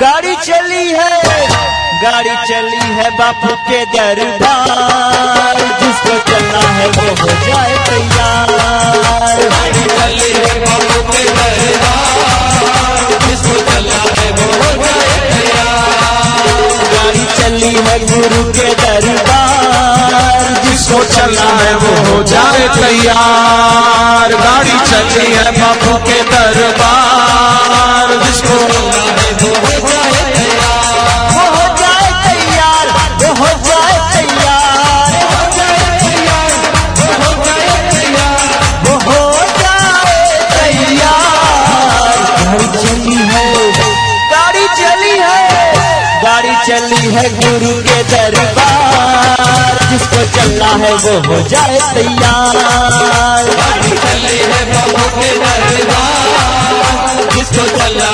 गाड़ी चली है, गाड़ी चली है बापू के दरबार। जिसको चलना है वो जाए तैयार। गाड़ी चली है बापू के दरबार। जिसको चलना है वो हो जाए तैयार। गाड़ी चली है गुरु के दरबार। जिसको चलना है वो हो जाए तैयार। गाड़ी चली है बापू के दरबार। चली है गुरु के दरबार। जिसको चलना है वो हो जाए तैयार। चली है गुरु के दरबार जिसको चलना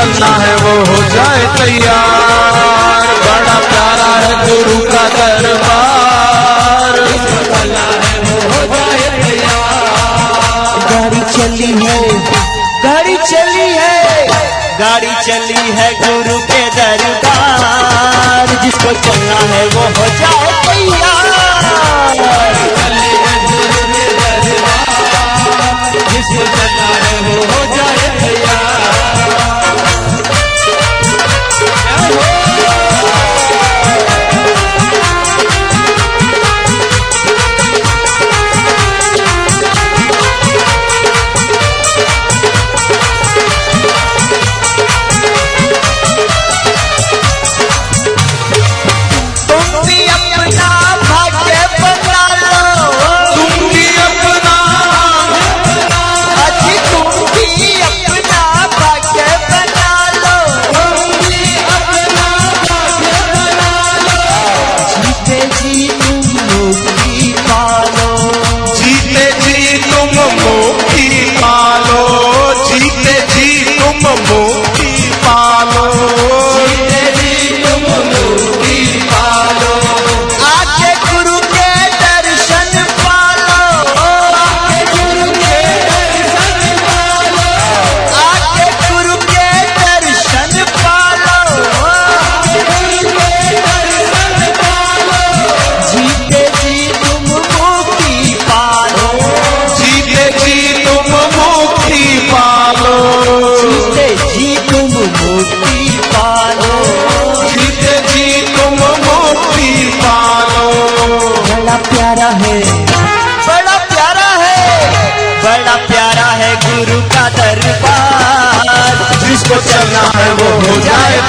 चलना है, वो हो जाए तैयार। बड़ा प्यारा है गुरु का दरबार। गाड़ी चली है, गाड़ी चली है, गाड़ी चली है गुरु के दरबार। जिसको चलना है, वो हो जाए तैयार।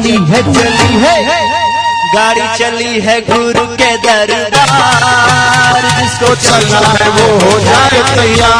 चली है चली है। गाड़ी चली है गुरु के दरबार। जिसको चलना है वो हो जाए तैयार।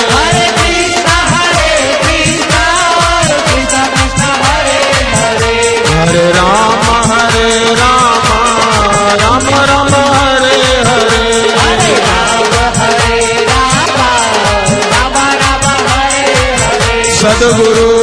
Santo Guru.